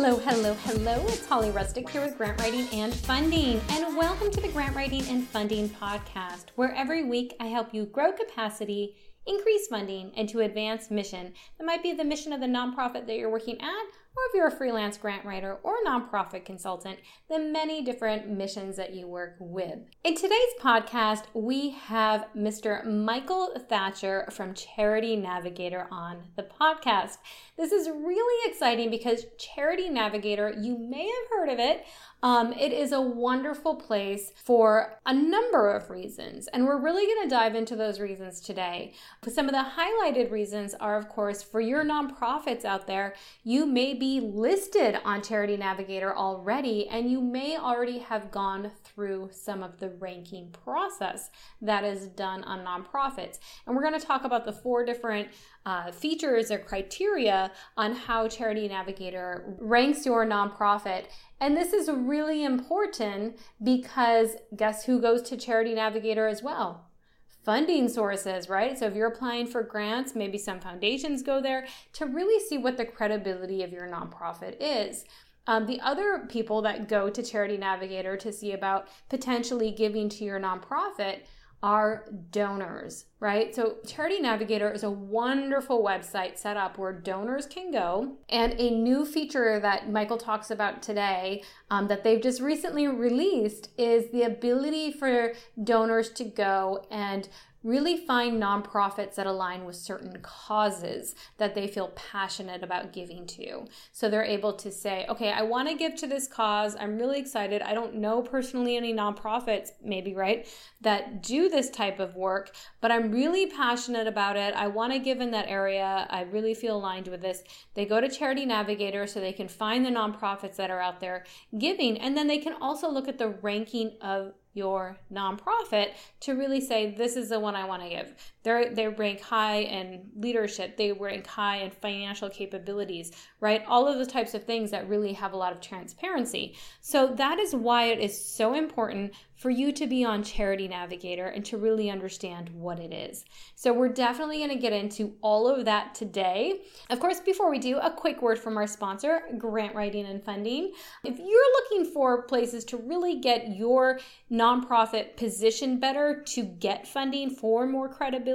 Hello, hello, hello. It's Holly Rustick here with Grant Writing and Funding. And welcome to the Grant Writing and Funding podcast, where every week I help you grow capacity, increase funding, and to advance mission. That might be the mission of the nonprofit that you're working at or if you're a freelance grant writer or nonprofit consultant, the many different missions that you work with. In today's podcast, we have Mr. Michael Thatcher from Charity Navigator on the podcast. This is really exciting because Charity Navigator, you may have heard of it. Um, it is a wonderful place for a number of reasons, and we're really going to dive into those reasons today. But Some of the highlighted reasons are, of course, for your nonprofits out there, you may be listed on Charity Navigator already, and you may already have gone through some of the ranking process that is done on nonprofits. And we're going to talk about the four different uh, features or criteria on how Charity Navigator ranks your nonprofit. And this is really important because guess who goes to Charity Navigator as well? Funding sources, right? So if you're applying for grants, maybe some foundations go there to really see what the credibility of your nonprofit is. Um, the other people that go to Charity Navigator to see about potentially giving to your nonprofit are donors, right? So, Charity Navigator is a wonderful website set up where donors can go. And a new feature that Michael talks about today um, that they've just recently released is the ability for donors to go and really find nonprofits that align with certain causes that they feel passionate about giving to. So they're able to say, okay, I want to give to this cause. I'm really excited. I don't know personally any nonprofits, maybe, right, that do this type of work, but I'm really passionate about it. I want to give in that area. I really feel aligned with this. They go to Charity Navigator so they can find the nonprofits that are out there giving, and then they can also look at the ranking of your nonprofit to really say this is the one I want to give. They they rank high in leadership, they rank high in financial capabilities, right? All of the types of things that really have a lot of transparency. So that is why it is so important for you to be on Charity Navigator and to really understand what it is. So, we're definitely going to get into all of that today. Of course, before we do, a quick word from our sponsor, Grant Writing and Funding. If you're looking for places to really get your nonprofit positioned better to get funding for more credibility,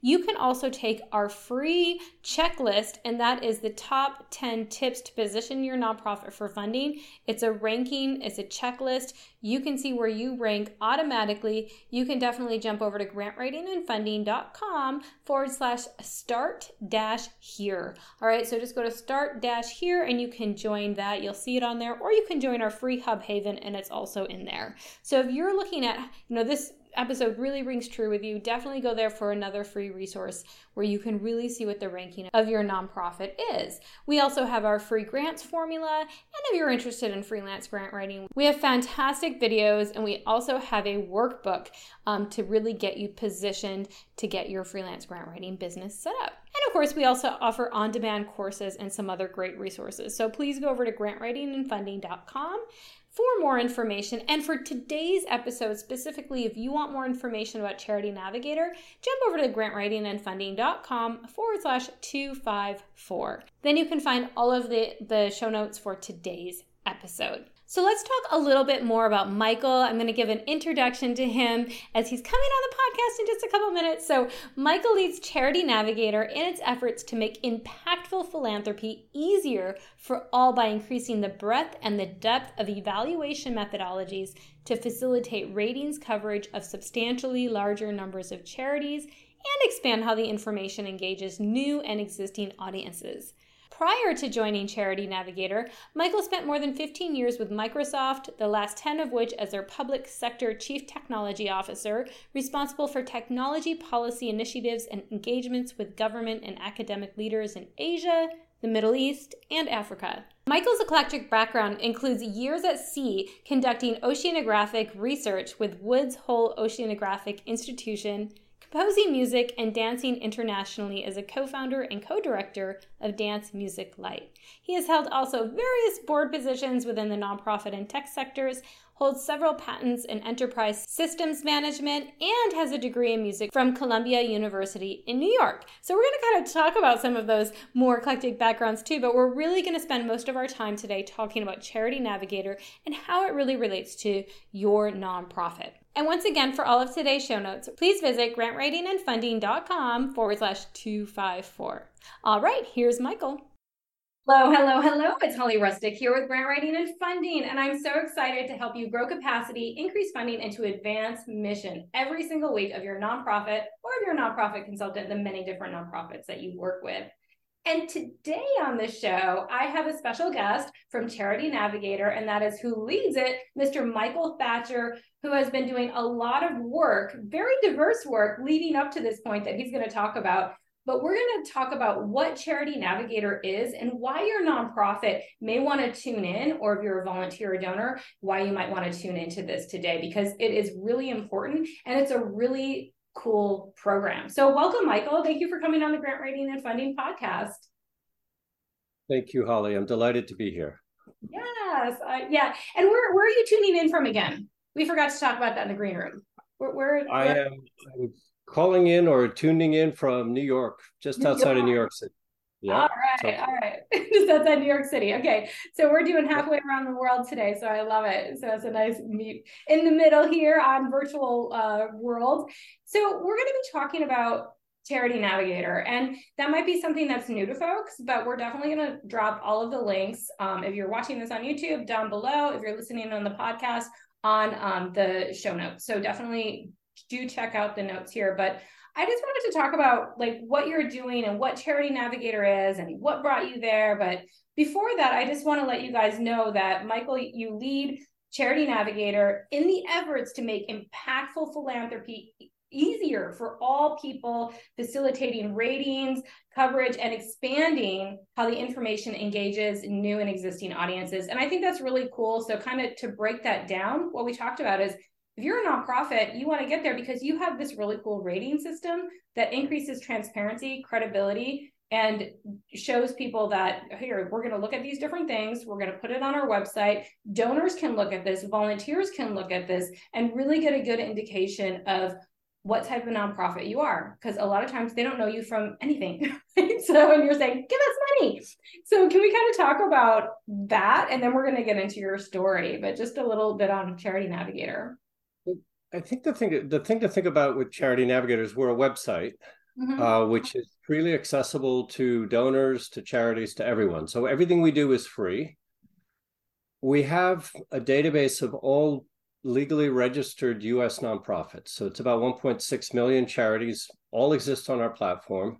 you can also take our free checklist, and that is the top 10 tips to position your nonprofit for funding. It's a ranking, it's a checklist. You can see where you rank automatically. You can definitely jump over to grantwritingandfunding.com forward slash start dash here. All right, so just go to start dash here and you can join that. You'll see it on there, or you can join our free Hub Haven and it's also in there. So if you're looking at, you know, this episode really rings true with you, definitely go there for another free resource where you can really see what the ranking of your nonprofit is. We also have our free grants formula, and if you're interested in freelance grant writing, we have fantastic videos and we also have a workbook um, to really get you positioned to get your freelance grant writing business set up. And of course, we also offer on demand courses and some other great resources. So please go over to grantwritingandfunding.com for more information. And for today's episode specifically, if you want more information about Charity Navigator, jump over to grantwritingandfunding.com forward slash 254. Then you can find all of the, the show notes for today's episode. So let's talk a little bit more about Michael. I'm going to give an introduction to him as he's coming on the podcast in just a couple minutes. So, Michael leads Charity Navigator in its efforts to make impactful philanthropy easier for all by increasing the breadth and the depth of evaluation methodologies to facilitate ratings coverage of substantially larger numbers of charities and expand how the information engages new and existing audiences. Prior to joining Charity Navigator, Michael spent more than 15 years with Microsoft, the last 10 of which as their public sector chief technology officer, responsible for technology policy initiatives and engagements with government and academic leaders in Asia, the Middle East, and Africa. Michael's eclectic background includes years at sea conducting oceanographic research with Woods Hole Oceanographic Institution, composing music and dancing internationally as a co-founder and co-director of Dance Music Light. He has held also various board positions within the nonprofit and tech sectors, holds several patents in enterprise systems management, and has a degree in music from Columbia University in New York. So, we're going to kind of talk about some of those more eclectic backgrounds too, but we're really going to spend most of our time today talking about Charity Navigator and how it really relates to your nonprofit. And once again, for all of today's show notes, please visit grantwritingandfunding.com forward slash 254. All right, here's Michael. Hello, hello, hello. It's Holly Rustick here with Grant Writing and Funding, and I'm so excited to help you grow capacity, increase funding, and to advance mission every single week of your nonprofit or of your nonprofit consultant, the many different nonprofits that you work with. And today on the show, I have a special guest from Charity Navigator, and that is who leads it, Mr. Michael Thatcher, who has been doing a lot of work, very diverse work leading up to this point that he's going to talk about but we're going to talk about what Charity Navigator is and why your nonprofit may want to tune in, or if you're a volunteer or donor, why you might want to tune into this today because it is really important and it's a really cool program. So, welcome, Michael. Thank you for coming on the Grant Writing and Funding podcast. Thank you, Holly. I'm delighted to be here. Yes, uh, yeah. And where where are you tuning in from again? We forgot to talk about that in the green room. Where, where, where... I am calling in or tuning in from New York, just New outside York. of New York City. Yeah. All right. So. All right. just outside New York City. Okay. So we're doing halfway around the world today. So I love it. So it's a nice meet in the middle here on virtual uh, world. So we're going to be talking about Charity Navigator. And that might be something that's new to folks, but we're definitely going to drop all of the links. Um, if you're watching this on YouTube, down below. If you're listening on the podcast, on um, the show notes. So definitely do check out the notes here. But I just wanted to talk about like what you're doing and what Charity Navigator is and what brought you there. But before that, I just want to let you guys know that Michael, you lead Charity Navigator in the efforts to make impactful philanthropy easier for all people, facilitating ratings, coverage, and expanding how the information engages new and existing audiences. And I think that's really cool. So, kind of to break that down, what we talked about is if you're a nonprofit, you want to get there because you have this really cool rating system that increases transparency, credibility, and shows people that here we're going to look at these different things we're going to put it on our website. Donors can look at this volunteers can look at this and really get a good indication of what type of nonprofit you are because a lot of times they don't know you from anything so when you're saying give us money. So can we kind of talk about that? And then we're going to get into your story but just a little bit on charity navigator I think the thing the thing to think about with Charity Navigators, we're a website mm-hmm. uh, which is freely accessible to donors, to charities, to everyone. So everything we do is free. We have a database of all legally registered U.S. nonprofits. So it's about 1.6 million charities, all exist on our platform.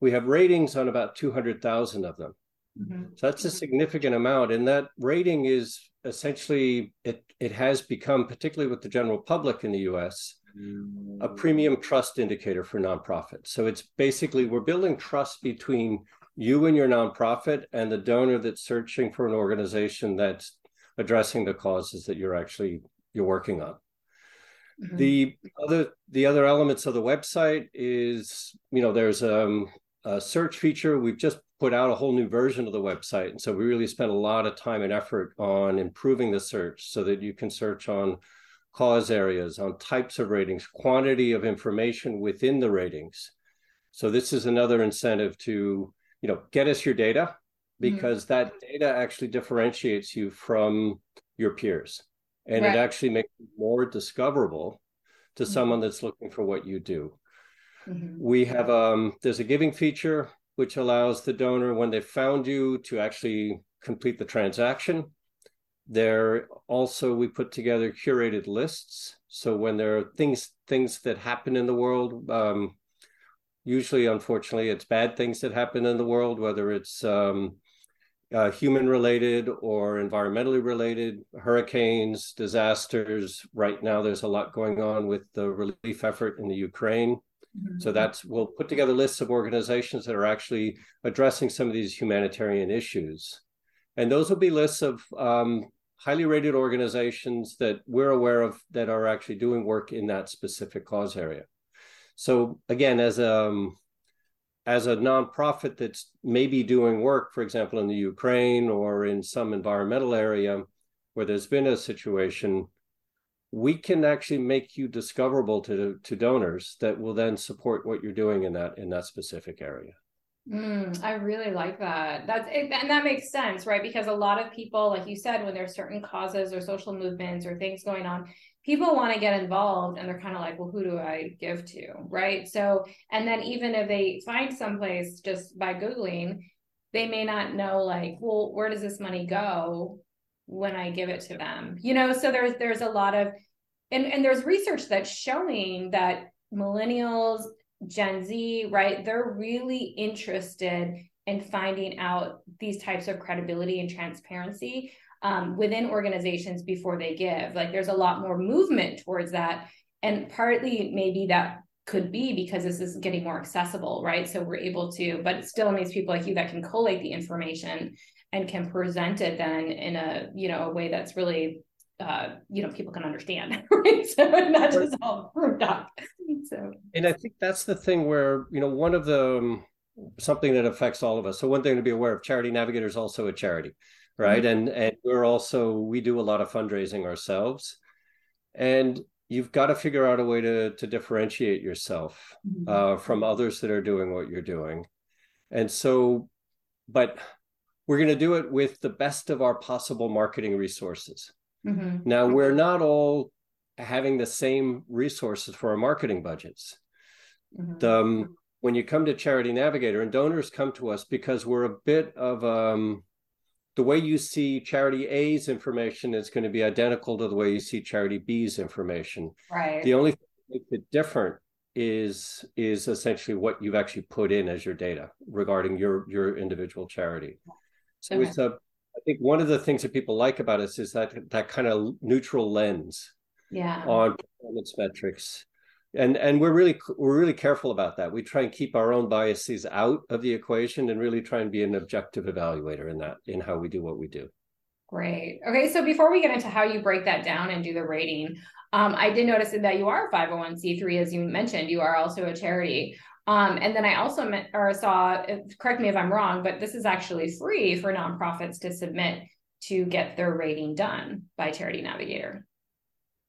We have ratings on about 200,000 of them. Mm-hmm. So that's a significant amount, and that rating is essentially it it has become, particularly with the general public in the U.S., a premium trust indicator for nonprofits. So it's basically we're building trust between you and your nonprofit and the donor that's searching for an organization that's addressing the causes that you're actually you're working on. Mm-hmm. The other the other elements of the website is you know there's um, a search feature. We've just put out a whole new version of the website. And so we really spent a lot of time and effort on improving the search so that you can search on cause areas, on types of ratings, quantity of information within the ratings. So this is another incentive to, you know, get us your data mm-hmm. because mm-hmm. that data actually differentiates you from your peers. And right. it actually makes you more discoverable to mm-hmm. someone that's looking for what you do. Mm-hmm. We have um there's a giving feature which allows the donor, when they've found you, to actually complete the transaction. There also we put together curated lists. So when there are things things that happen in the world, um, usually unfortunately it's bad things that happen in the world, whether it's um, uh, human related or environmentally related, hurricanes, disasters. Right now, there's a lot going on with the relief effort in the Ukraine. Mm-hmm. So that's we'll put together lists of organizations that are actually addressing some of these humanitarian issues. And those will be lists of um, highly rated organizations that we're aware of that are actually doing work in that specific cause area. So again, as a um, as a nonprofit that's maybe doing work, for example, in the Ukraine or in some environmental area where there's been a situation, we can actually make you discoverable to to donors that will then support what you're doing in that in that specific area. Mm, I really like that. That's it, and that makes sense, right? Because a lot of people, like you said, when there's certain causes or social movements or things going on, people want to get involved and they're kind of like, well, who do I give to? Right. So, and then even if they find someplace just by Googling, they may not know, like, well, where does this money go when I give it to them? You know, so there's there's a lot of and, and there's research that's showing that millennials Gen Z, right? They're really interested in finding out these types of credibility and transparency um, within organizations before they give. Like there's a lot more movement towards that. And partly maybe that could be because this is getting more accessible, right? So we're able to, but it still needs people like you that can collate the information and can present it then in a, you know, a way that's really uh, you know, people can understand, right? So not just all proved up. So, and I think that's the thing where you know one of the um, something that affects all of us. So one thing to be aware of: Charity Navigator is also a charity, right? Mm-hmm. And and we're also we do a lot of fundraising ourselves, and you've got to figure out a way to to differentiate yourself mm-hmm. uh, from others that are doing what you're doing, and so, but we're going to do it with the best of our possible marketing resources. Mm-hmm. Now, we're not all having the same resources for our marketing budgets. Mm-hmm. The, um, when you come to Charity Navigator, and donors come to us because we're a bit of um, the way you see Charity A's information is going to be identical to the way you see Charity B's information. Right. The only thing that makes it different is is essentially what you've actually put in as your data regarding your your individual charity. So okay. it's a I think one of the things that people like about us is that that kind of neutral lens yeah. on performance metrics. And and we're really we're really careful about that. We try and keep our own biases out of the equation and really try and be an objective evaluator in that in how we do what we do. Great. Okay, so before we get into how you break that down and do the rating, um, I did notice that you are 501c3, as you mentioned. You are also a charity. Um, and then I also met, or saw, correct me if I'm wrong, but this is actually free for nonprofits to submit to get their rating done by Charity Navigator.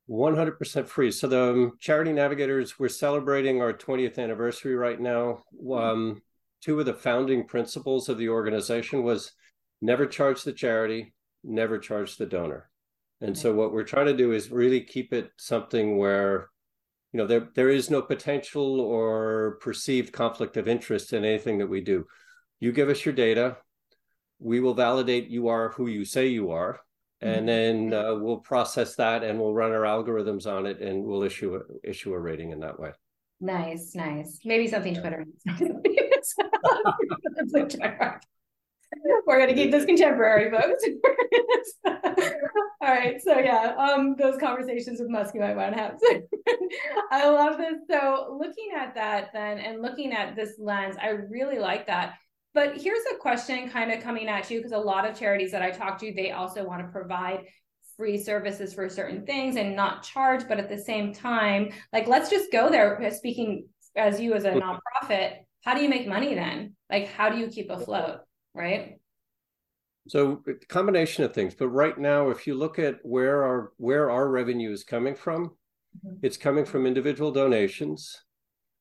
100% free. So the um, Charity Navigators, we're celebrating our 20th anniversary right now. Um, two of the founding principles of the organization was never charge the charity, never charge the donor. And so what we're trying to do is really keep it something where you know there there is no potential or perceived conflict of interest in anything that we do. You give us your data. We will validate you are who you say you are and mm-hmm. then uh, we'll process that and we'll run our algorithms on it and we'll issue a, issue a rating in that way. Nice nice. Maybe something twitter We're gonna keep this contemporary, folks. All right, so yeah, um, those conversations with Musk you might want to have. I love this. So looking at that then, and looking at this lens, I really like that. But here's a question kind of coming at you because a lot of charities that I talk to, they also want to provide free services for certain things and not charge, but at the same time, like let's just go there. Speaking as you as a nonprofit, how do you make money then? Like, how do you keep afloat? Right? So combination of things, but right now, if you look at where our where our revenue is coming from, mm-hmm. it's coming from individual donations,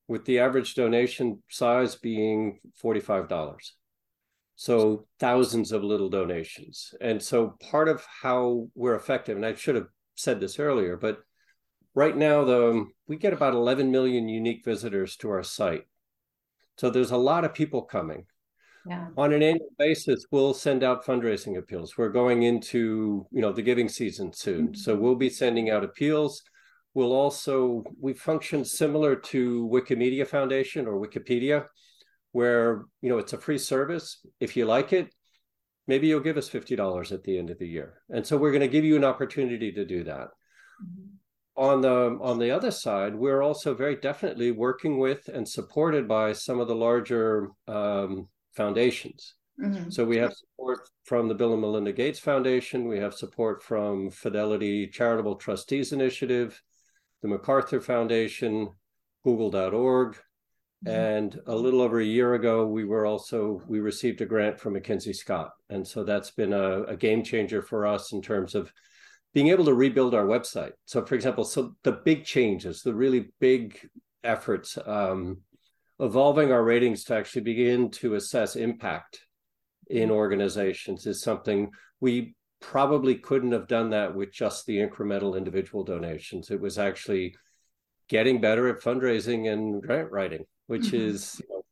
with the average donation size being forty five dollars. So thousands of little donations, and so part of how we're effective, and I should have said this earlier, but right now, the we get about eleven million unique visitors to our site. So there's a lot of people coming yeah. on an annual basis we'll send out fundraising appeals we're going into you know the giving season soon mm-hmm. so we'll be sending out appeals we'll also we function similar to wikimedia foundation or wikipedia where you know it's a free service if you like it maybe you'll give us $50 at the end of the year and so we're going to give you an opportunity to do that mm-hmm. on the on the other side we're also very definitely working with and supported by some of the larger um, foundations. Mm-hmm. So we have support from the Bill and Melinda Gates Foundation. We have support from Fidelity Charitable Trustees Initiative, the MacArthur Foundation, Google.org. Mm-hmm. And a little over a year ago, we were also we received a grant from MacKenzie Scott, and so that's been a, a game changer for us in terms of being able to rebuild our website. So, for example, so the big changes, the really big efforts, um, evolving our ratings to actually begin to assess impact in organizations is something we probably couldn't have done that with just the incremental individual donations. It was actually getting better at fundraising and grant writing, which mm-hmm. is, you know,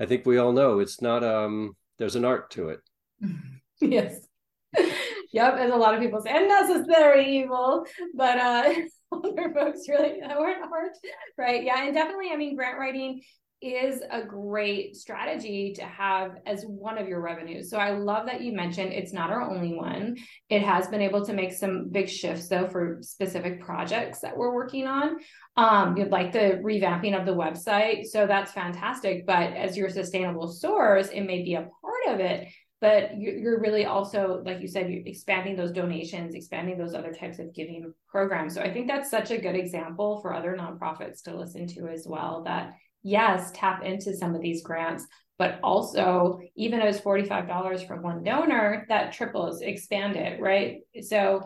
I think we all know it's not, um, there's an art to it. yes. yep. As a lot of people say, unnecessary evil, but, uh, older folks really that weren't hard, right? Yeah. And definitely, I mean, grant writing is a great strategy to have as one of your revenues. So I love that you mentioned it's not our only one. It has been able to make some big shifts though for specific projects that we're working on. Um, like the revamping of the website. So that's fantastic. But as your sustainable source, it may be a part of it. But you're really also, like you said, you're expanding those donations, expanding those other types of giving programs. So I think that's such a good example for other nonprofits to listen to as well. That yes, tap into some of these grants, but also even as $45 from one donor, that triples, expand it, right? So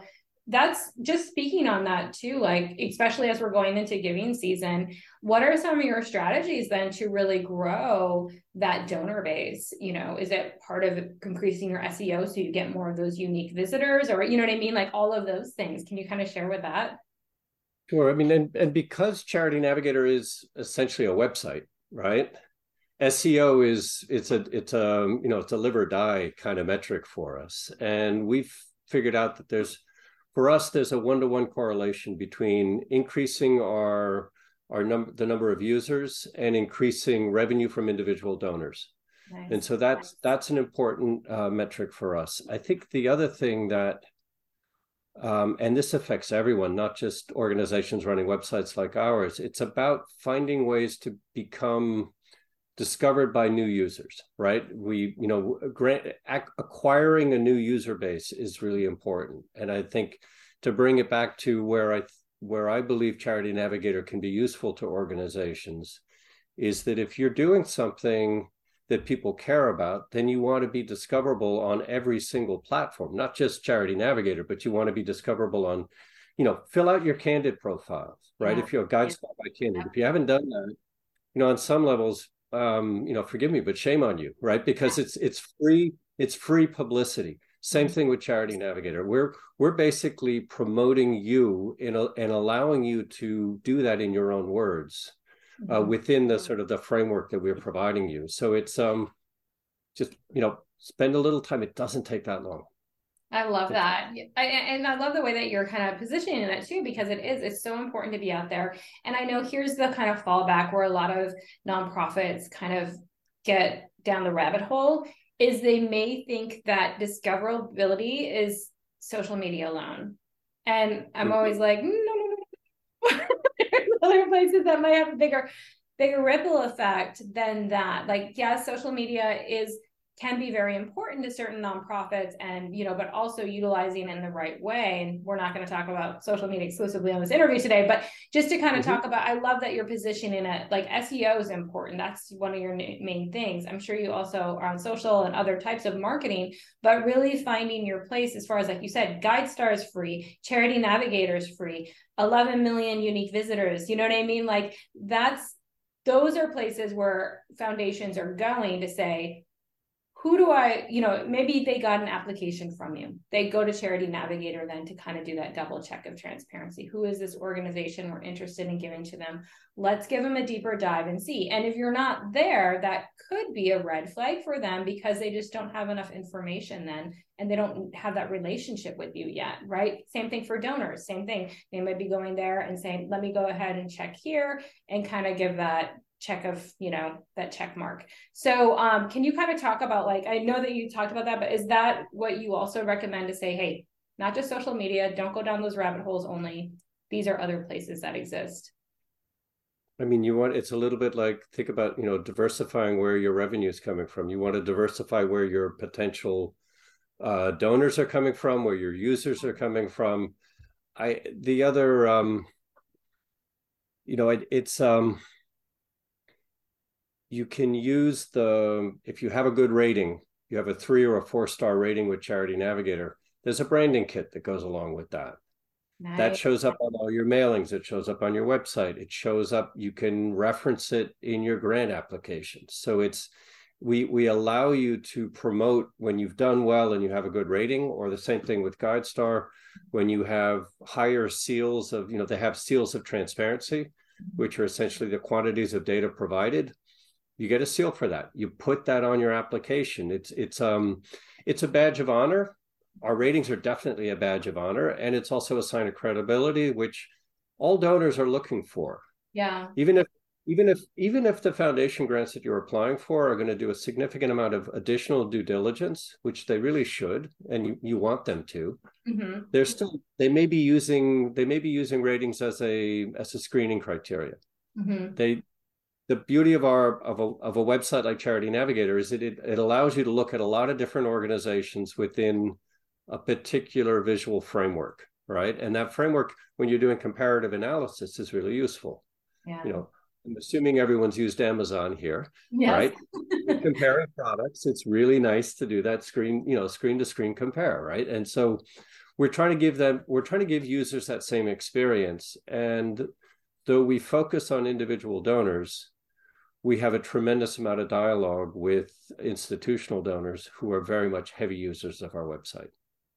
that's just speaking on that too, like, especially as we're going into giving season, what are some of your strategies then to really grow that donor base? You know, is it part of increasing your SEO so you get more of those unique visitors or, you know what I mean? Like all of those things. Can you kind of share with that? Sure. I mean, and, and because Charity Navigator is essentially a website, right? SEO is it's a it's a you know it's a live or die kind of metric for us, and we've figured out that there's for us there's a one to one correlation between increasing our our number the number of users and increasing revenue from individual donors. Nice. And so that's that's an important uh, metric for us. I think the other thing that um, and this affects everyone, not just organizations running websites like ours. It's about finding ways to become discovered by new users, right? We, you know, grant, acquiring a new user base is really important. And I think to bring it back to where I where I believe Charity Navigator can be useful to organizations is that if you're doing something that people care about, then you want to be discoverable on every single platform, not just Charity Navigator, but you want to be discoverable on, you know, fill out your candid profiles, right? Yeah. If you're a guide yeah. by candid, if you haven't done that, you know, on some levels, um, you know, forgive me, but shame on you, right? Because it's it's free, it's free publicity. Same mm-hmm. thing with Charity Navigator. We're we're basically promoting you in a, and allowing you to do that in your own words uh, mm-hmm. within the sort of the framework that we're providing you. So it's um just you know spend a little time. It doesn't take that long. I love that. I, and I love the way that you're kind of positioning it too, because it is, it's so important to be out there. And I know here's the kind of fallback where a lot of nonprofits kind of get down the rabbit hole is they may think that discoverability is social media alone. And I'm mm-hmm. always like, no, no, no. There's other places that might have a bigger bigger ripple effect than that like yeah social media is can be very important to certain nonprofits and you know but also utilizing in the right way and we're not going to talk about social media exclusively on this interview today but just to kind of mm-hmm. talk about i love that you're positioning it like seo is important that's one of your main things i'm sure you also are on social and other types of marketing but really finding your place as far as like you said guidestar is free charity navigator is free 11 million unique visitors. You know what I mean? Like that's those are places where foundations are going to say, who do I, you know, maybe they got an application from you. They go to Charity Navigator then to kind of do that double check of transparency. Who is this organization we're interested in giving to them? Let's give them a deeper dive and see. And if you're not there, that could be a red flag for them because they just don't have enough information then and they don't have that relationship with you yet, right? Same thing for donors, same thing. They might be going there and saying, let me go ahead and check here and kind of give that check of you know that check mark so um, can you kind of talk about like i know that you talked about that but is that what you also recommend to say hey not just social media don't go down those rabbit holes only these are other places that exist I mean, you want it's a little bit like think about you know diversifying where your revenue is coming from. You want to diversify where your potential uh, donors are coming from, where your users are coming from. I the other, um, you know, it, it's um, you can use the if you have a good rating, you have a three or a four star rating with Charity Navigator. There's a branding kit that goes along with that. Nice. That shows up on all your mailings. It shows up on your website. It shows up. You can reference it in your grant application. So it's we we allow you to promote when you've done well and you have a good rating, or the same thing with GuideStar when you have higher seals of you know they have seals of transparency, mm-hmm. which are essentially the quantities of data provided. You get a seal for that. You put that on your application. It's it's um it's a badge of honor our ratings are definitely a badge of honor and it's also a sign of credibility which all donors are looking for yeah even if even if even if the foundation grants that you're applying for are going to do a significant amount of additional due diligence which they really should and you, you want them to mm-hmm. they're still they may be using they may be using ratings as a as a screening criteria mm-hmm. they the beauty of our of a, of a website like charity navigator is that it, it allows you to look at a lot of different organizations within a particular visual framework, right? And that framework, when you're doing comparative analysis, is really useful. Yeah. You know, I'm assuming everyone's used Amazon here, yes. right? Comparing products, it's really nice to do that screen, you know, screen to screen compare, right? And so we're trying to give them, we're trying to give users that same experience. And though we focus on individual donors, we have a tremendous amount of dialogue with institutional donors who are very much heavy users of our website.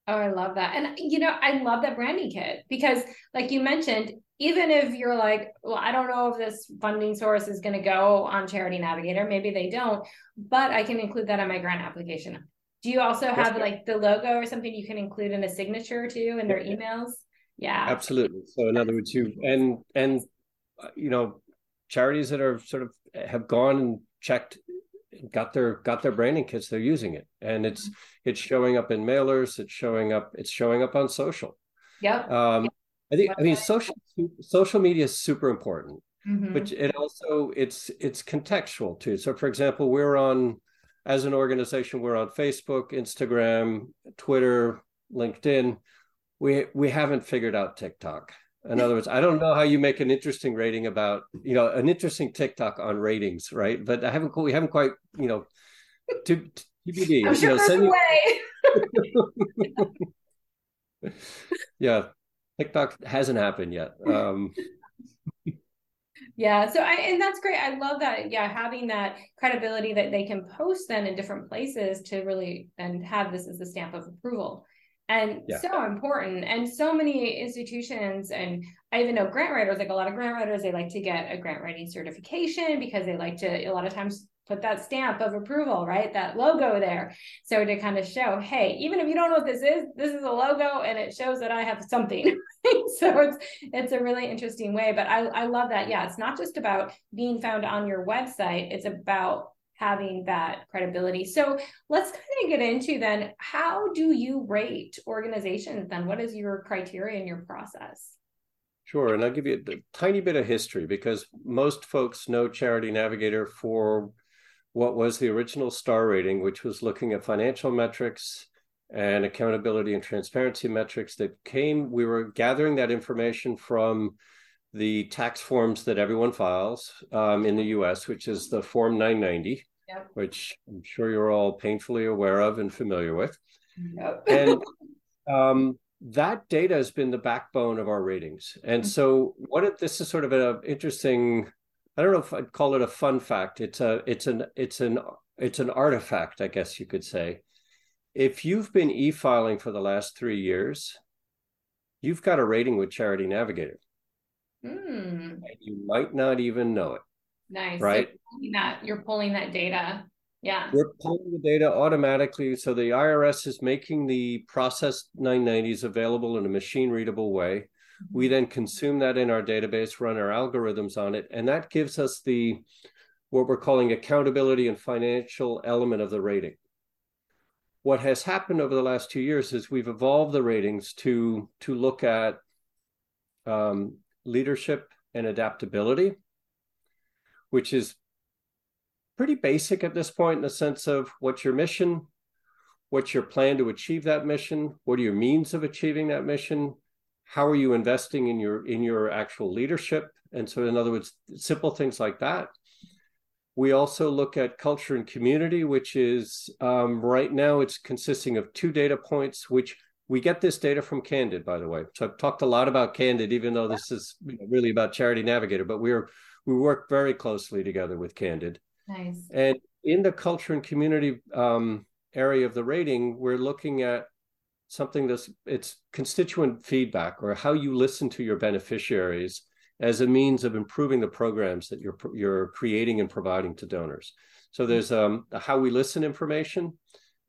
Oh, I love that. And you know, I love that branding kit because like you mentioned, even if you're like, well, I don't know if this funding source is going to go on Charity Navigator, maybe they don't, but I can include that on my grant application. Do you also have like the logo or something you can include in a signature too in their emails? Yeah. Absolutely. So in other words, you and and uh, you know, charities that are sort of have gone and checked got their got their branding kits they're using it. And it's mm-hmm. it's showing up in mailers it's showing up it's showing up on social. Yeah um i think i mean social social media is super important mm-hmm. but it also it's it's contextual too. So for example we're on as an organization we're on facebook instagram twitter linkedin. We we haven't figured out tiktok in other words, I don't know how you make an interesting rating about, you know, an interesting TikTok on ratings, right? But I haven't, we haven't quite, you know, to TBD. I'm sure you know, send way. yeah, TikTok hasn't happened yet. Um, yeah so i and that's great i love that yeah having that credibility that they can post then in different places to really and have this as a stamp of approval and yeah. so important. And so many institutions and i even know grant writers like a lot of grant writers they like to get a grant writing certification because they like to a lot of times put that stamp of approval right? That logo there. So to kind of show hey even if you don't know what this is this is a logo and it shows that i have something. So it's it's a really interesting way. But i i love that. Yeah it's not just about being found on your website. It's about having that credibility. So let's kind of get into then how do you rate organizations then? What is your criteria and your process? Sure. And I'll give you a tiny bit of history because most folks know Charity Navigator for what was the original star rating, which was looking at financial metrics and accountability and transparency metrics that came. We were gathering that information from the tax forms that everyone files um, in the US, which is the Form 990, yep. which I'm sure you're all painfully aware of and familiar with. Yep. and um, that data has been the backbone of our ratings. And mm-hmm. so, what if this is sort of an interesting, I don't know if I'd call it a fun fact. It's a, it's an, it's an, it's an artifact, I guess you could say. If you've been e-filing for the last three years, you've got a rating with Charity Navigator. Mm. And you might not even know it. Nice. Right. So you're, that, you're pulling that data. Yeah. We're pulling the data automatically. So the IRS is making the processed 990s available in a machine readable way. Mm-hmm. We then consume that in our database, run our algorithms on it, and that gives us the what we're calling accountability and financial element of the rating. What has happened over the last two years is we've evolved the ratings to to look at um, leadership and adaptability. Which is pretty basic at this point in the sense of what's your mission, what's your plan to achieve that mission, what are your means of achieving that mission, how are you investing in your in your actual leadership, and so in other words, simple things like that. We also look at culture and community, which is um, right now it's consisting of two data points, which we get this data from Candid, by the way. So I've talked a lot about Candid, even though this is really about Charity Navigator, but we're we work very closely together with Candid. Nice. And in the culture and community um, area of the rating, we're looking at something that's it's constituent feedback or how you listen to your beneficiaries as a means of improving the programs that you're you're creating and providing to donors. So there's um, how we listen information,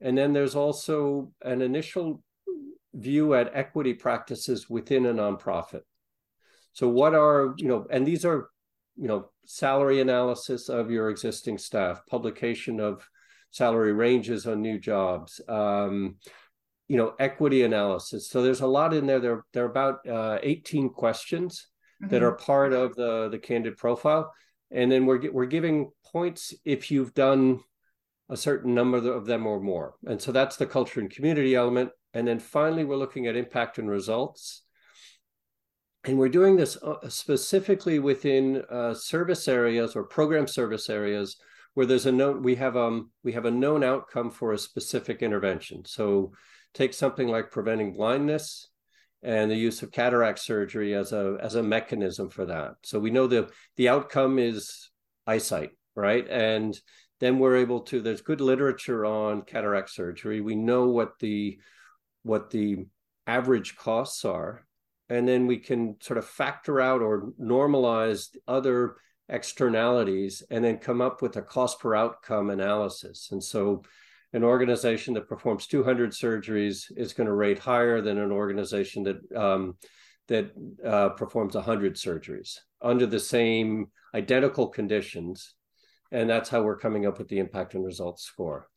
and then there's also an initial view at equity practices within a nonprofit. So what are you know, and these are you know salary analysis of your existing staff, publication of salary ranges on new jobs. Um, you know equity analysis. So there's a lot in there. There, there are about uh, 18 questions mm-hmm. that are part of the the candid profile. And then we're we're giving points if you've done a certain number of them or more. And so that's the culture and community element. And then finally we're looking at impact and results and we're doing this uh, specifically within uh, service areas or program service areas where there's a known we have um we have a known outcome for a specific intervention so take something like preventing blindness and the use of cataract surgery as a as a mechanism for that. So we know the the outcome is eyesight, right? And then we're able to there's good literature on cataract surgery. We know what the what the average costs are and then we can sort of factor out or normalize other externalities and then come up with a cost per outcome analysis. And so an organization that performs 200 surgeries is going to rate higher than an organization that um, that uh, performs 100 surgeries under the same identical conditions and that's how we're coming up with the impact and results score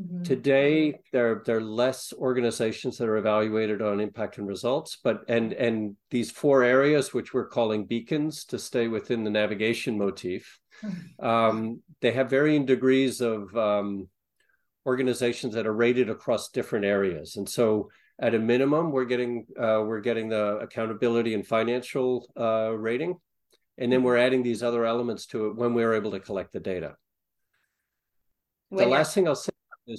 mm-hmm. today there, there are less organizations that are evaluated on impact and results but and and these four areas which we're calling beacons to stay within the navigation motif mm-hmm. um, they have varying degrees of um, organizations that are rated across different areas. And so at a minimum, we're getting uh, we're getting the accountability and financial uh, rating, and then we're adding these other elements to it when we're able to collect the data. the last thing I'll say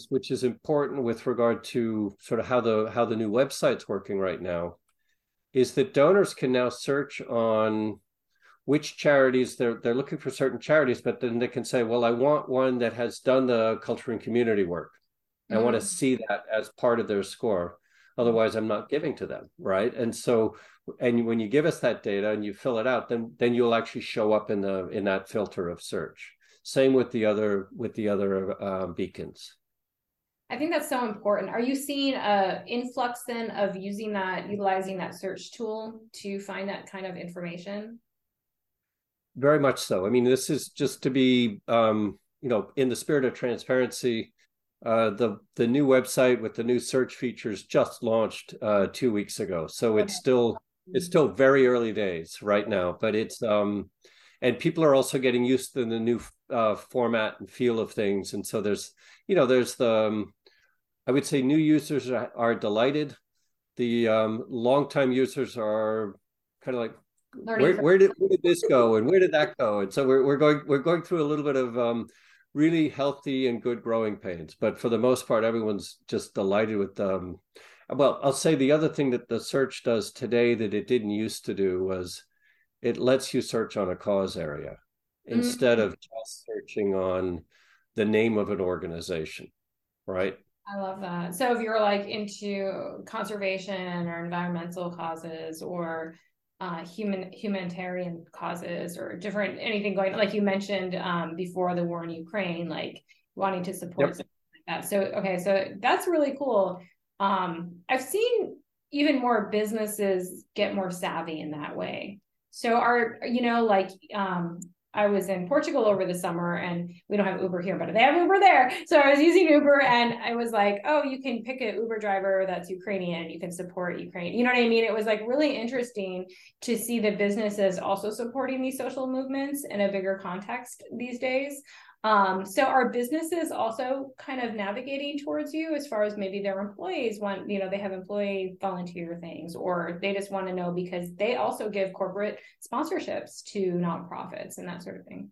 which is important with regard to sort of how the how the new website's working right now, is that donors can now search on which charities they're they're looking for certain charities, but then they can say, well, I want one that has done the culture and community work. Mm-hmm. I want to see that as part of their score. Otherwise, I'm not giving to them, right? And so, and when you give us that data and you fill it out, then then you'll actually show up in the in that filter of search. Same with the other with the other uh, beacons. I think that's so important. Are you seeing a influx then of using that, utilizing that search tool to find that kind of information? very much so. I mean, this is just to be, um, you know, in the spirit of transparency. Uh, the the new website with the new search features just launched uh, two weeks ago, so it's still it's still very early days right now. But it's um, and people are also getting used to the new uh, format and feel of things, and so there's you know there's the um, I would say new users are, are delighted. The um, longtime users are kind of like where, where did where did this go? and where did that go? And so we're, we're going we're going through a little bit of um, really healthy and good growing pains. But for the most part everyone's just delighted with um well i'll say the other thing that the search does today that it didn't used to do was it lets you search on a cause area mm-hmm. instead of just searching on the name of an organization right I love that. So if you're like into conservation or environmental causes or uh, human humanitarian causes or different anything going like you mentioned um, before the war in Ukraine, like wanting to support yep. something like that. So okay, so that's really cool. Um, I've seen even more businesses get more savvy in that way. So are you know like um, I was in Portugal over the summer and we don't have Uber here, but they have Uber there. So I was using Uber and I was like, oh, you can pick an Uber driver that's Ukrainian. You can support Ukraine. You know what I mean? It was like really interesting to see the businesses also supporting these social movements in a bigger context these days. Um, so are businesses also kind of navigating towards you as far as maybe their employees want, you know, they have employee volunteer things, or they just want to know because they also give corporate sponsorships to nonprofits and that sort of thing.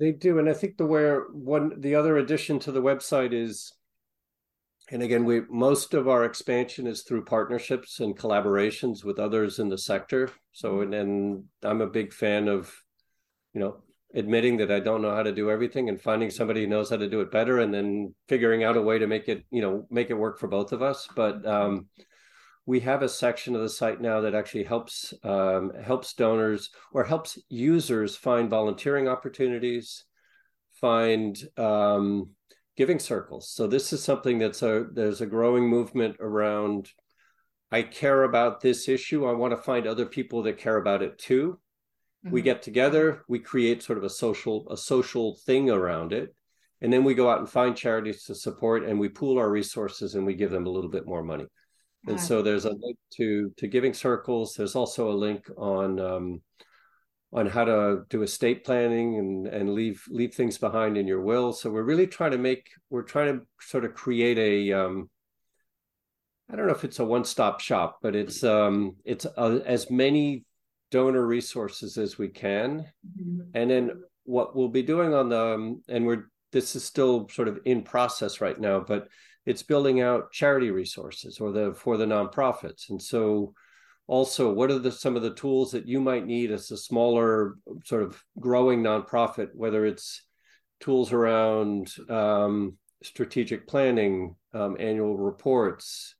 They do, and I think the where one the other addition to the website is, and again, we most of our expansion is through partnerships and collaborations with others in the sector. So, and, and I'm a big fan of, you know, admitting that I don't know how to do everything and finding somebody who knows how to do it better and then figuring out a way to make it, you know, make it work for both of us. But um, we have a section of the site now that actually helps um, helps donors or helps users find volunteering opportunities, find um, giving circles. So this is something that's a there's a growing movement around. I care about this issue. I want to find other people that care about it too mm-hmm. we get together we create sort of a social a social thing around it and then we go out and find charities to support and we pool our resources and we give them a little bit more money. And so there's a link to to giving circles. There's also a link on um, on how to do estate planning and and leave leave things behind in your will. So we're really trying to make we're trying to sort of create a um, I don't know if it's a one-stop shop, but it's um, it's a, as many donor resources as we can. Mm-hmm. And then what we'll be doing on the, um, and we're, this is still sort of in process right now, but it's building out charity resources or the, for the nonprofits. And so also what are the, some of the tools that you might need as a smaller sort of growing nonprofit, whether it's tools around um, strategic planning, um, annual reports,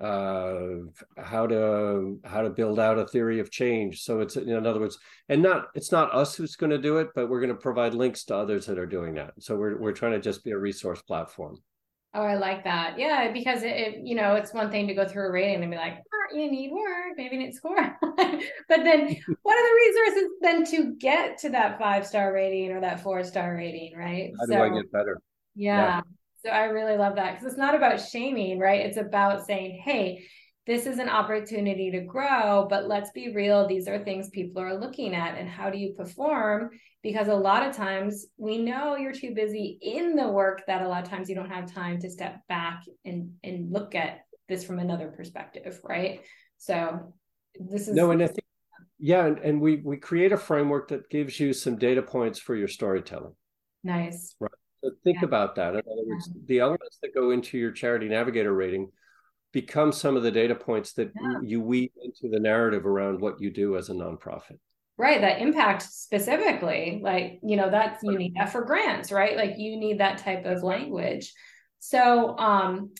uh, how to how to build out a theory of change. So it's in other words, and not it's not us who's going to do it, but we're going to provide links to others that are doing that. So we're we're trying to just be a resource platform. Oh, I like that. Yeah, because it, it, you know it's one thing to go through a rating and be like, oh, you need work, maybe need score, but then what are the resources then to get to that five star rating or that four star rating, right? How do I get better? yeah. yeah so I really love that because it's not about shaming, right? It's about saying, hey, this is an opportunity to grow, but let's be real. These are things people are looking at. And how do you perform? Because a lot of times we know you're too busy in the work that a lot of times you don't have time to step back and, and look at this from another perspective, right? So this is no, and I think yeah, and, and we we create a framework that gives you some data points for your storytelling. Nice. Right. So think yeah. about that. In other words, yeah. the elements that go into your charity navigator rating become some of the data points that yeah. you weave into the narrative around what you do as a nonprofit. Right, that impact specifically, like you know, that's you need that for grants, right? Like you need that type of language. So, um,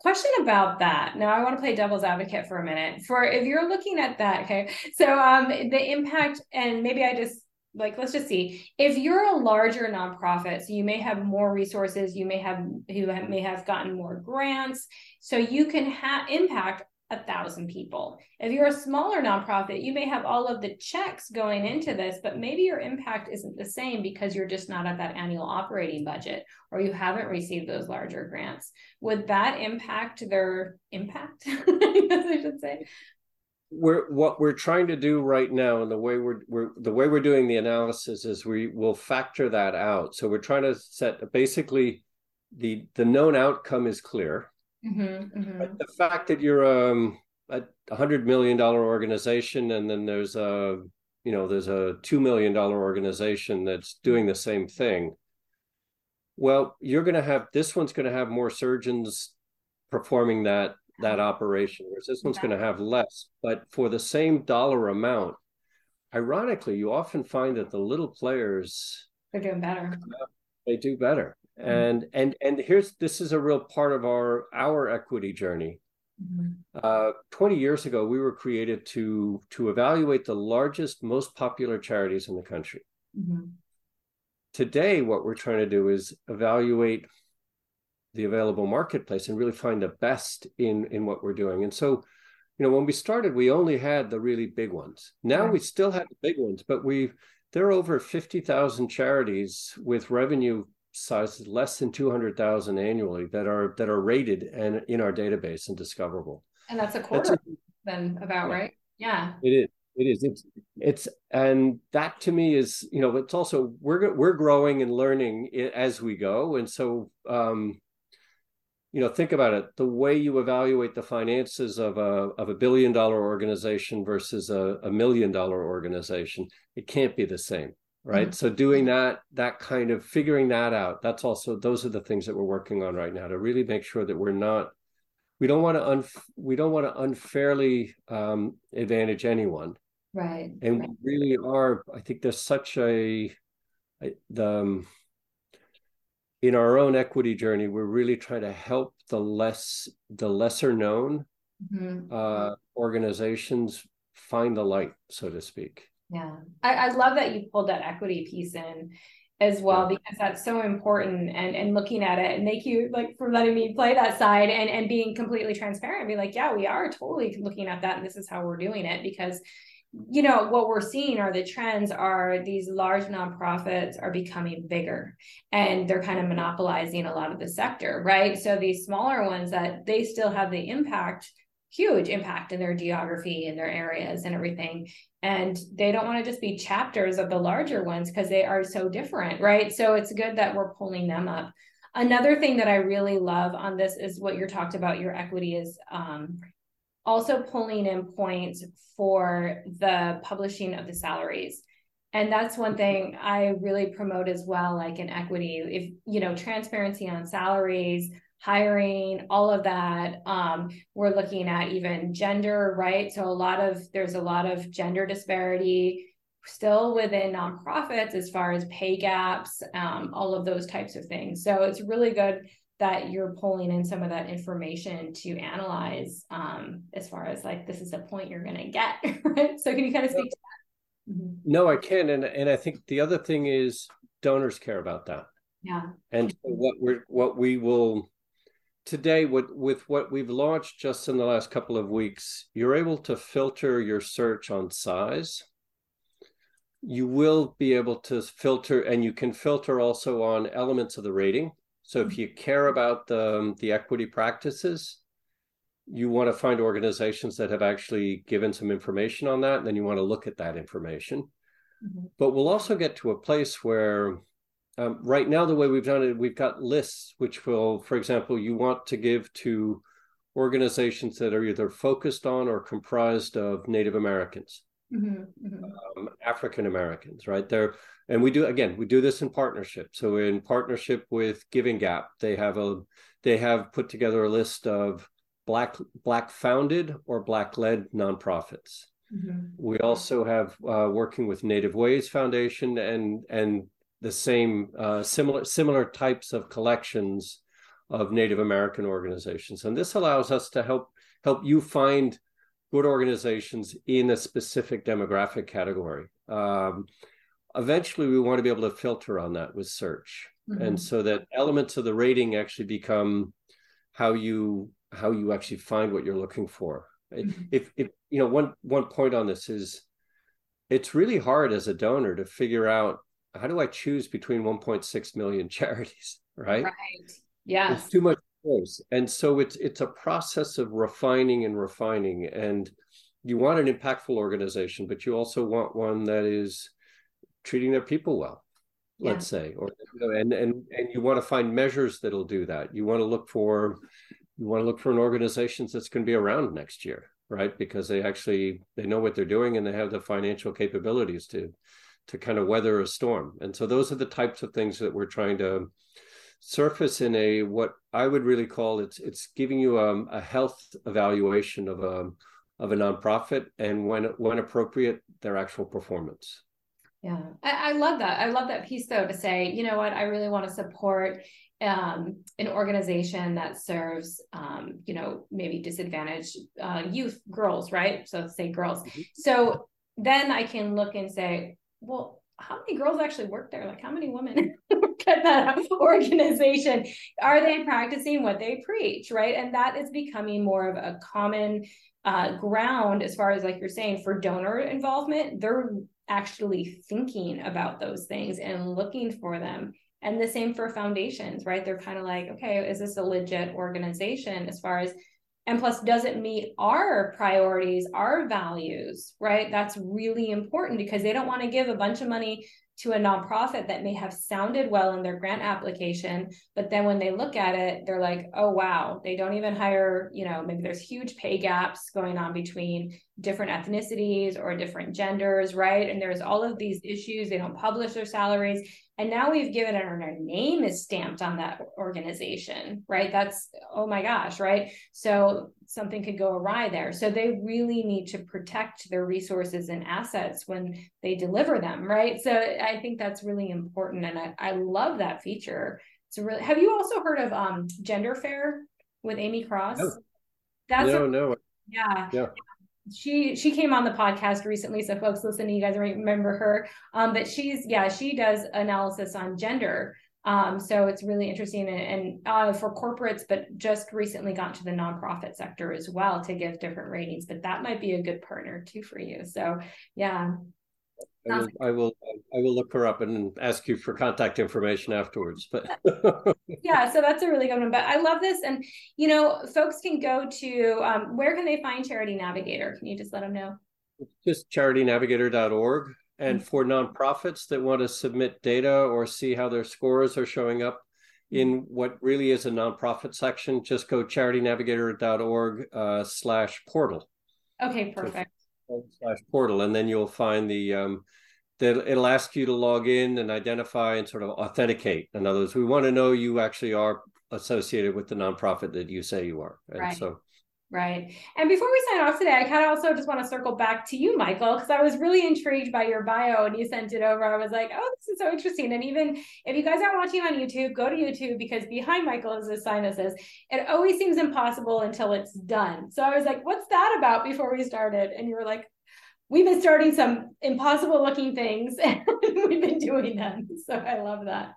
question about that now i want to play devil's advocate for a minute for if you're looking at that okay so um the impact and maybe i just like let's just see. If you're a larger nonprofit so you may have more resources you may have who may have gotten more grants so you can have impact a thousand people. If you're a smaller nonprofit you may have all of the checks going into this but maybe your impact isn't the same because you're just not at that annual operating budget or you haven't received those larger grants. Would that impact their impact i guess i should say we're what we're trying to do right now and the way we're, we're the way we're doing the analysis is we will factor that out. So we're trying to set basically the the known outcome is clear. Mm-hmm, mm-hmm. the fact that you're um, a hundred million dollar organization and then there's a you know there's a two million dollar organization that's doing the same thing. Well you're going to have this one's going to have more surgeons performing that that operation, whereas this one's going to have less. But for the same dollar amount, ironically, you often find that the little players they're doing better. They do better. Mm-hmm. And and and here's this is a real part of our our equity journey. Mm-hmm. Uh, 20 years ago, we were created to to evaluate the largest, most popular charities in the country. Mm-hmm. Today, what we're trying to do is evaluate the available marketplace and really find the best in in what we're doing and so you know when we started we only had the really big ones now we still have the big ones but we've there are over 50,000 charities with revenue sizes less than 200,000 annually that are that are rated and in our database and discoverable. And that's a quarter that's a, then about, yeah. right? Yeah. It is. It is. It's it's and that to me is you know it's also we're we're growing and learning as we go and so um you know think about it the way you evaluate the finances of a of a billion dollar organization versus a, a million dollar organization it can't be the same right mm-hmm. so doing that that kind of figuring that out that's also those are the things that we're working on right now to really make sure that we're not we don't want to un, we don't want to unfairly um, advantage anyone right and right. we really are i think there's such a, a the um, in our own equity journey, we're really trying to help the less the lesser known mm-hmm. uh, organizations find the light, so to speak. Yeah, I, I, love that you pulled that equity piece in as well yeah. because that's so important and and looking at it and thank you like for letting me play that side and and being completely transparent be like yeah we are totally looking at that and this is how we're doing it because you know what we're seeing are the trends are these large nonprofits are becoming bigger and they're kind of monopolizing a lot of the sector right? So these smaller ones that they still have the impact huge impact in their geography and their areas and everything. And they don't want to just be chapters of the larger ones because they are so different right? So it's good that we're pulling them up. Another thing that i really love on this is what you're talked about your equity is um, also pulling in points for the publishing of the salaries. And that's one thing i really promote as well like in equity. If you know transparency on salaries hiring all of that um, we're looking at even gender right? So a lot of there's a lot of gender disparity still within nonprofits as far as pay gaps um, all of those types of things. So it's really good that you're pulling in some of that information to analyze um, as far as like this is the point you're going to get right? So can you kind of speak to that? Mm-hmm. no i can and and i think the other thing is donors care about that. Yeah. And what we're what we will today with with what we've launched just in the last couple of weeks you're able to filter your search on size. You will be able to filter and you can filter also on elements of the rating so if you care about the, um, the equity practices, you want to find organizations that have actually given some information on that, and then you want to look at that information. Mm-hmm. But we'll also get to a place where um, right now, the way we've done it, we've got lists which will, for example, you want to give to organizations that are either focused on or comprised of Native Americans, mm-hmm. Mm-hmm. Um, African Americans, right? They're and we do again we do this in partnership so in partnership with giving gap they have a they have put together a list of black black founded or black led nonprofits mm-hmm. we also have uh, working with native ways foundation and and the same uh, similar similar types of collections of native american organizations and this allows us to help help you find good organizations in a specific demographic category. Um, eventually we want to be able to filter on that with search. Mm-hmm. and so that elements of the rating actually become how you how you actually find what you're looking for. Mm-hmm. if if you know one one point on this is it's really hard as a donor to figure out how do i choose between 1.6 million charities right? Right. Yeah too much choice and so it's it's a process of refining and refining. And you want an impactful organization but you also want one that is treating their people well yeah. let's say or and and and you want to find measures that'll do that. You want to look for you want to look for an organization that's going to be around next year right? Because they actually they know what they're doing and they have the financial capabilities to to kind of weather a storm. And so those are the types of things that we're trying to surface in a what i would really call it's it's giving you a, um, a health evaluation of a of a nonprofit and when when appropriate their actual performance yeah, I, I, love that. I love that piece though to say, you know what, I really want to support um, an organization that serves, um, you know, maybe disadvantaged uh, youth girls, right? So say girls. Mm-hmm. So then I can look and say, well, how many girls actually work there? Like how many women at that organization? Are they practicing what they preach, right? And that is becoming more of a common uh, ground as far as like you're saying for donor involvement. They're actually thinking about those things and looking for them. And the same for foundations, right? They're kind of like, okay, is this a legit organization as far as and plus does it meet our priorities our values right that's really important because they don't want to give a bunch of money to a nonprofit that may have sounded well in their grant application but then when they look at it they're like oh wow they don't even hire you know maybe there's huge pay gaps going on between different ethnicities or different genders right? And there's all of these issues. They don't publish their salaries. And now we've given it our name is stamped on that organization right? That's oh my gosh right? So something could go awry there. So they really need to protect their resources and assets when they deliver them right? So i think that's really important and i, I love that feature. It's really have you also heard of um gender fair with amy cross? No. that's no a, no. Yeah. yeah she she came on the podcast recently so folks listening you guys remember her. Um, but she's yeah she does analysis on gender. Um, so it's really interesting and, and uh, for corporates but just recently got to the nonprofit sector as well to give different ratings but that might be a good partner too for you. So yeah I will, I will, I will look her up and ask you for contact information afterwards. But yeah, so that's a really good one. But I love this, and you know, folks can go to um, where can they find Charity Navigator? Can you just let them know? Just charitynavigator.org. And mm-hmm. for nonprofits that want to submit data or see how their scores are showing up in what really is a nonprofit section, just go charitynavigator.org uh, slash portal. Okay, perfect slash portal, and then you'll find the um, that it'll ask you to log in and identify and sort of authenticate. In other words, we want to know you actually are associated with the nonprofit that you say you are. And right. so Right. And before we sign off today, I kind of also just want to circle back to you, Michael, because I was really intrigued by your bio and you sent it over. I was like, oh, this is so interesting. And even if you guys aren't watching on YouTube, go to YouTube because behind Michael is a sign that says, it always seems impossible until it's done. So I was like, what's that about before we started? And you were like, we've been starting some impossible looking things and we've been doing them. So I love that.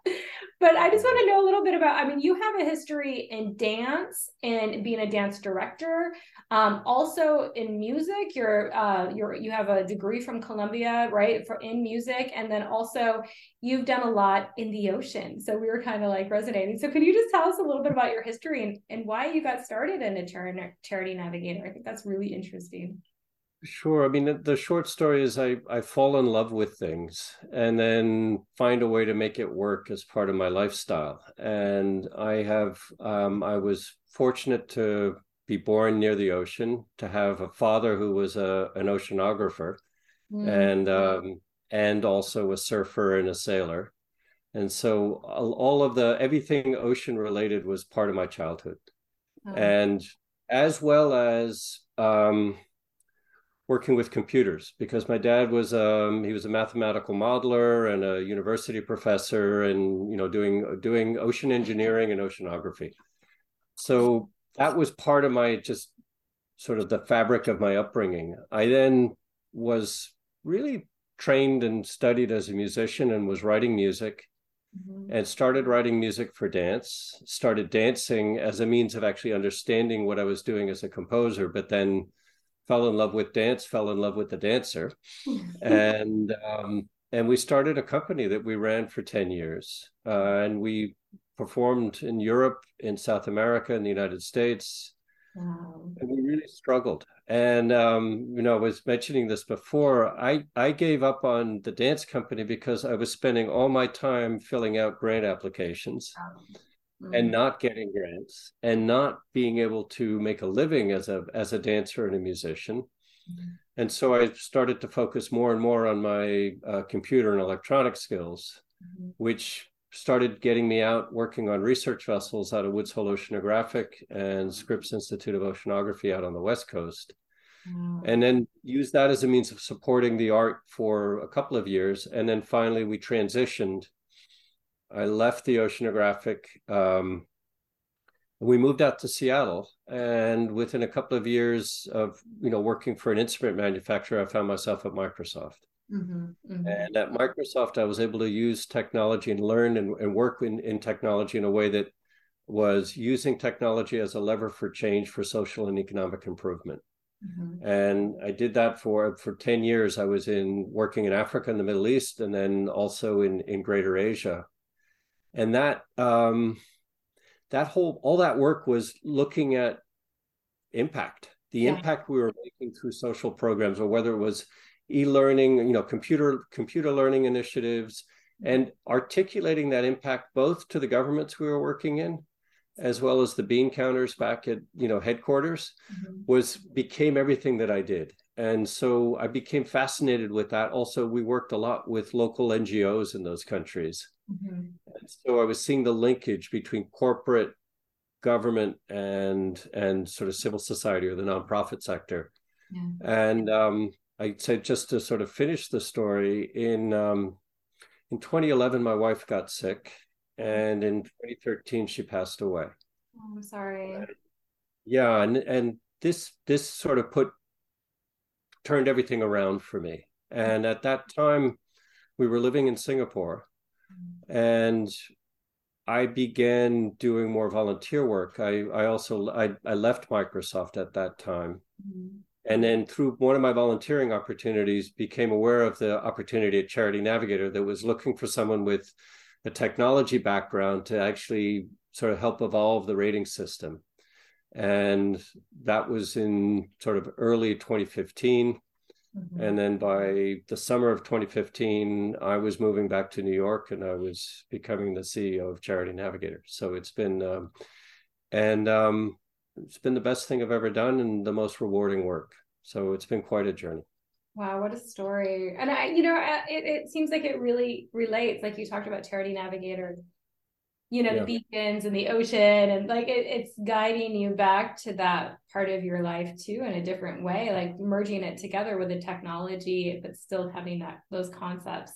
But I just want to know a little bit about, I mean, you have a history in dance and being a dance director. Um, also in music, you're, uh, you're, you have a degree from Columbia, right? For in music. And then also you've done a lot in the ocean. So we were kind of like resonating. So can you just tell us a little bit about your history and, and why you got started in a charity navigator? I think that's really interesting. Sure. I mean, the short story is I, I fall in love with things and then find a way to make it work as part of my lifestyle. And I have, um, I was fortunate to be born near the ocean, to have a father who was a, an oceanographer mm-hmm. and, um, and also a surfer and a sailor. And so all of the, everything ocean related was part of my childhood. Oh. And as well as, um, working with computers because my dad was um, he was a mathematical modeler and a university professor and you know doing doing ocean engineering and oceanography so that was part of my just sort of the fabric of my upbringing i then was really trained and studied as a musician and was writing music mm-hmm. and started writing music for dance started dancing as a means of actually understanding what i was doing as a composer but then fell in love with dance, fell in love with the dancer, and um, and we started a company that we ran for ten years, uh, and we performed in Europe, in South America, in the United States. Wow. And we really struggled. And um, you know, I was mentioning this before. I I gave up on the dance company because I was spending all my time filling out grant applications. Wow mm-hmm. and not getting grants and not being able to make a living as a as a dancer and a musician. Mm-hmm. And so I started to focus more and more on my uh, computer and electronic skills, mm-hmm. which started getting me out working on research vessels out of Woods Hole Oceanographic and Scripps Institute of Oceanography out on the West Coast. And then use that as a means of supporting the art for a couple of years. And then finally, we transitioned I left the oceanographic. Um, we moved out to Seattle, and within a couple of years of you know working for an instrument manufacturer, I found myself at Microsoft. Mm-hmm, mm-hmm. And at Microsoft, I was able to use technology and learn and, and work in, in technology in a way that was using technology as a lever for change for social and economic improvement. Mm-hmm. And I did that for for 10 years. I was in working in Africa and the Middle East and then also in in greater Asia. And that um that whole all that work was looking at impact, the yeah. impact we were making through social programs or whether it was e-learning, you know, computer computer learning initiatives and articulating that impact both to the governments we were working in as well as the bean counters back at you know headquarters mm-hmm. was became everything that i did and so i became fascinated with that also we worked a lot with local ngos in those countries mm-hmm. and so i was seeing the linkage between corporate government and and sort of civil society or the nonprofit sector yeah. and um, i said just to sort of finish the story in um, in 2011 my wife got sick and in 2013 she passed away. Oh, I'm sorry. Yeah, and and this this sort of put turned everything around for me. And at that time, we were living in Singapore, and I began doing more volunteer work. I I also I I left Microsoft at that time. Mm-hmm. And then through one of my volunteering opportunities, became aware of the opportunity at Charity Navigator that was looking for someone with a technology background to actually sort of help evolve the rating system. And that was in sort of early 2015. Mm-hmm. And then by the summer of 2015, I was moving back to New York and I was becoming the CEO of Charity Navigator. So it's been, um, and um, it's been the best thing I've ever done and the most rewarding work. So it's been quite a journey. Wow, what a story. And I, you know, it, it seems like it really relates. Like you talked about Charity Navigator, you know, yeah. the beacons and the ocean, and like it, it's guiding you back to that part of your life too in a different way, like merging it together with the technology, but still having that those concepts.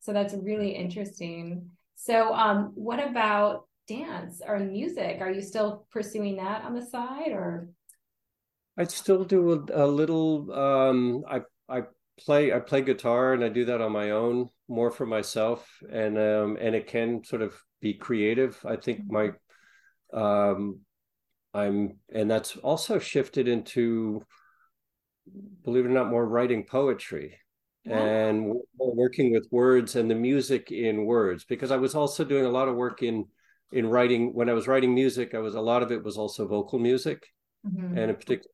So that's really interesting. So, um, what about dance or music? Are you still pursuing that on the side or? I still do a, a little. Um, I I play I play guitar and I do that on my own more for myself. And um and it can sort of be creative. I think my um I'm and that's also shifted into believe it or not more writing poetry and working with words and the music in words. Because I was also doing a lot of work in in writing. When I was writing music I was a lot of it was also vocal music mm-hmm. and in particular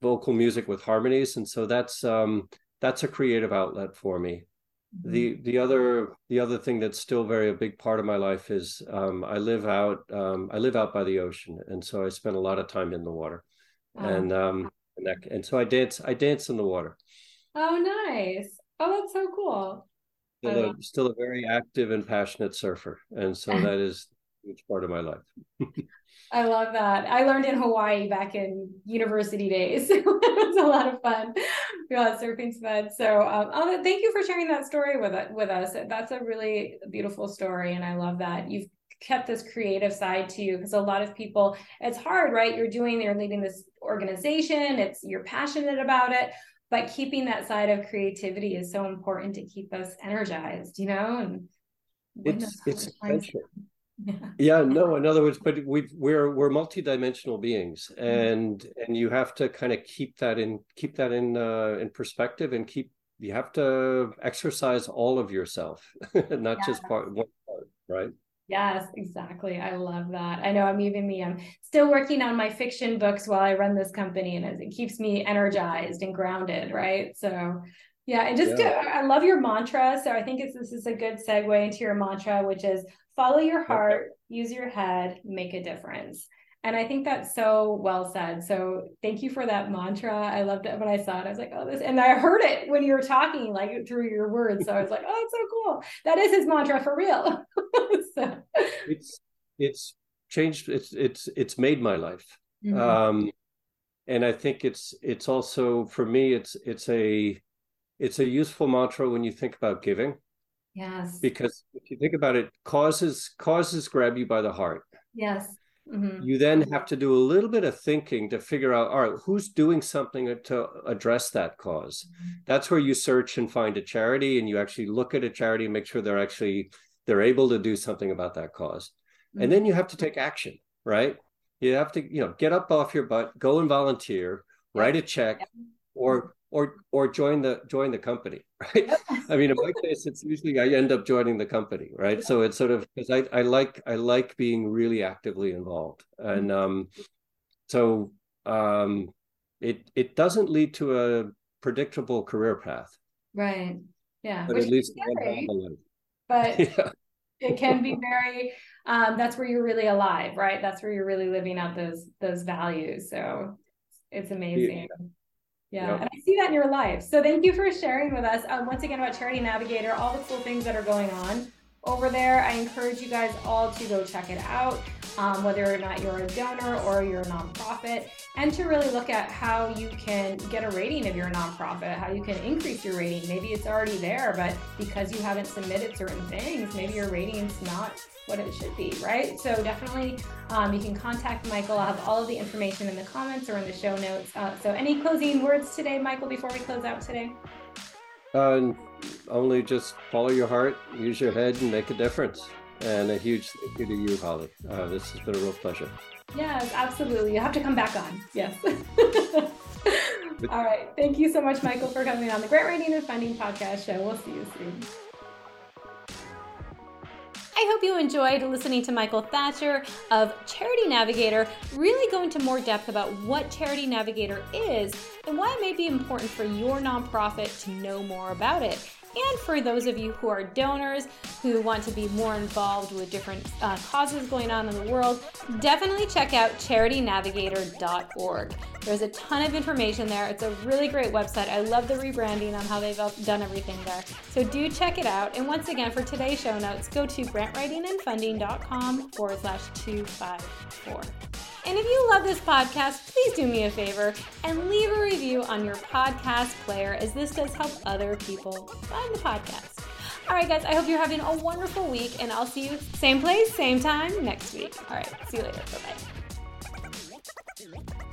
vocal music with harmonies. And so that's um that's a creative outlet for me mm-hmm. the the other the other thing that's still very a big part of my life is um, I live out um, I live out by the ocean, and so I spend a lot of time in the water, oh. and um and, that, and so I dance I dance in the water. Oh, nice! Oh, that's so cool. Still a, still a very active and passionate surfer, and so that is a huge part of my life. I love that. I learned in Hawaii back in university days. it was a lot of fun. We all had surfing sleds. So um, thank you for sharing that story with with us. That's a really beautiful story, and I love that you've kept this creative side to you because a lot of people it's hard right you're doing you're leading this organization it's you're passionate about it but keeping that side of creativity is so important to keep us energized you know and it's it's essential yeah. no in other words but we we're we're multidimensional beings mm-hmm. and mm-hmm. and you have to kind of keep that in keep that in uh in perspective and keep you have to exercise all of yourself not yeah. just part one part right Yes, exactly. I love that. I know I'm even me. I'm still working on my fiction books while I run this company, and it keeps me energized and grounded. Right. So, yeah, and just yeah. To, I love your mantra. So I think it's, this is a good segue into your mantra, which is follow your heart, use your head, make a difference. And I think that's so well said. So thank you for that mantra. I loved it when I saw it. I was like, oh, this, and I heard it when you were talking, like through your words. So I was like, oh, it's so cool. That is his mantra for real. so. It's it's changed. It's it's it's made my life. Mm-hmm. Um, and I think it's it's also for me. It's it's a it's a useful mantra when you think about giving. Yes. Because if you think about it, causes causes grab you by the heart. Yes. Mm-hmm. You then have to do a little bit of thinking to figure out, all right, who's doing something to address that because mm-hmm. That's where you search and find a charity, and you actually look at a charity and make sure they're actually they're able to do something about that because mm-hmm. And then you have to take action, right? You have to, you know, get up off your butt, go and volunteer, write a check, or or or join the join the company right? I mean in my case it's usually i end up joining the company right? So it's sort of because I, I like i like being really actively involved. And mm-hmm. um so um it it doesn't lead to a predictable career path. Right. Yeah. But Which at least scary, but yeah. it can be very um that's where you're really alive right? That's where you're really living out those those values. So it's amazing. yeah. Yeah, yep. and I see that in your life. So thank you for sharing with us um, once again about Charity Navigator, all the cool things that are going on over there. I encourage you guys all to go check it out, um, whether or not you're a donor or you're a nonprofit, and to really look at how you can get a rating of your nonprofit, how you can increase your rating. Maybe it's already there, but because you haven't submitted certain things, maybe your rating's not what it should be, right? So definitely um, you can contact Michael. I'll have all of the information in the comments or in the show notes. Uh, so any closing words today, Michael, before we close out today? Uh, only just follow your heart, use your head, and make a difference. And a huge thank you to you, Holly. Uh, this has been a real pleasure. Yes, absolutely. You have to come back on. Yes. all right. Thank you so much, Michael, for coming on the Grant Writing and Funding Podcast Show. We'll see you soon. I hope you enjoyed listening to Michael Thatcher of Charity Navigator really go into more depth about what Charity Navigator is and why it may be important for your nonprofit to know more about it. And for those of you who are donors who want to be more involved with different uh, causes going on in the world, definitely check out charitynavigator.org. There's a ton of information there. It's a really great website. I love the rebranding on how they've done everything there. So do check it out. And once again, for today's show notes, go to grantwritingandfunding.com forward slash 254. And if you love this podcast, please do me a favor and leave a review on your podcast player, as this does help other people find the podcast. All right, guys, I hope you're having a wonderful week, and I'll see you same place, same time next week. All right, see you later. Bye bye.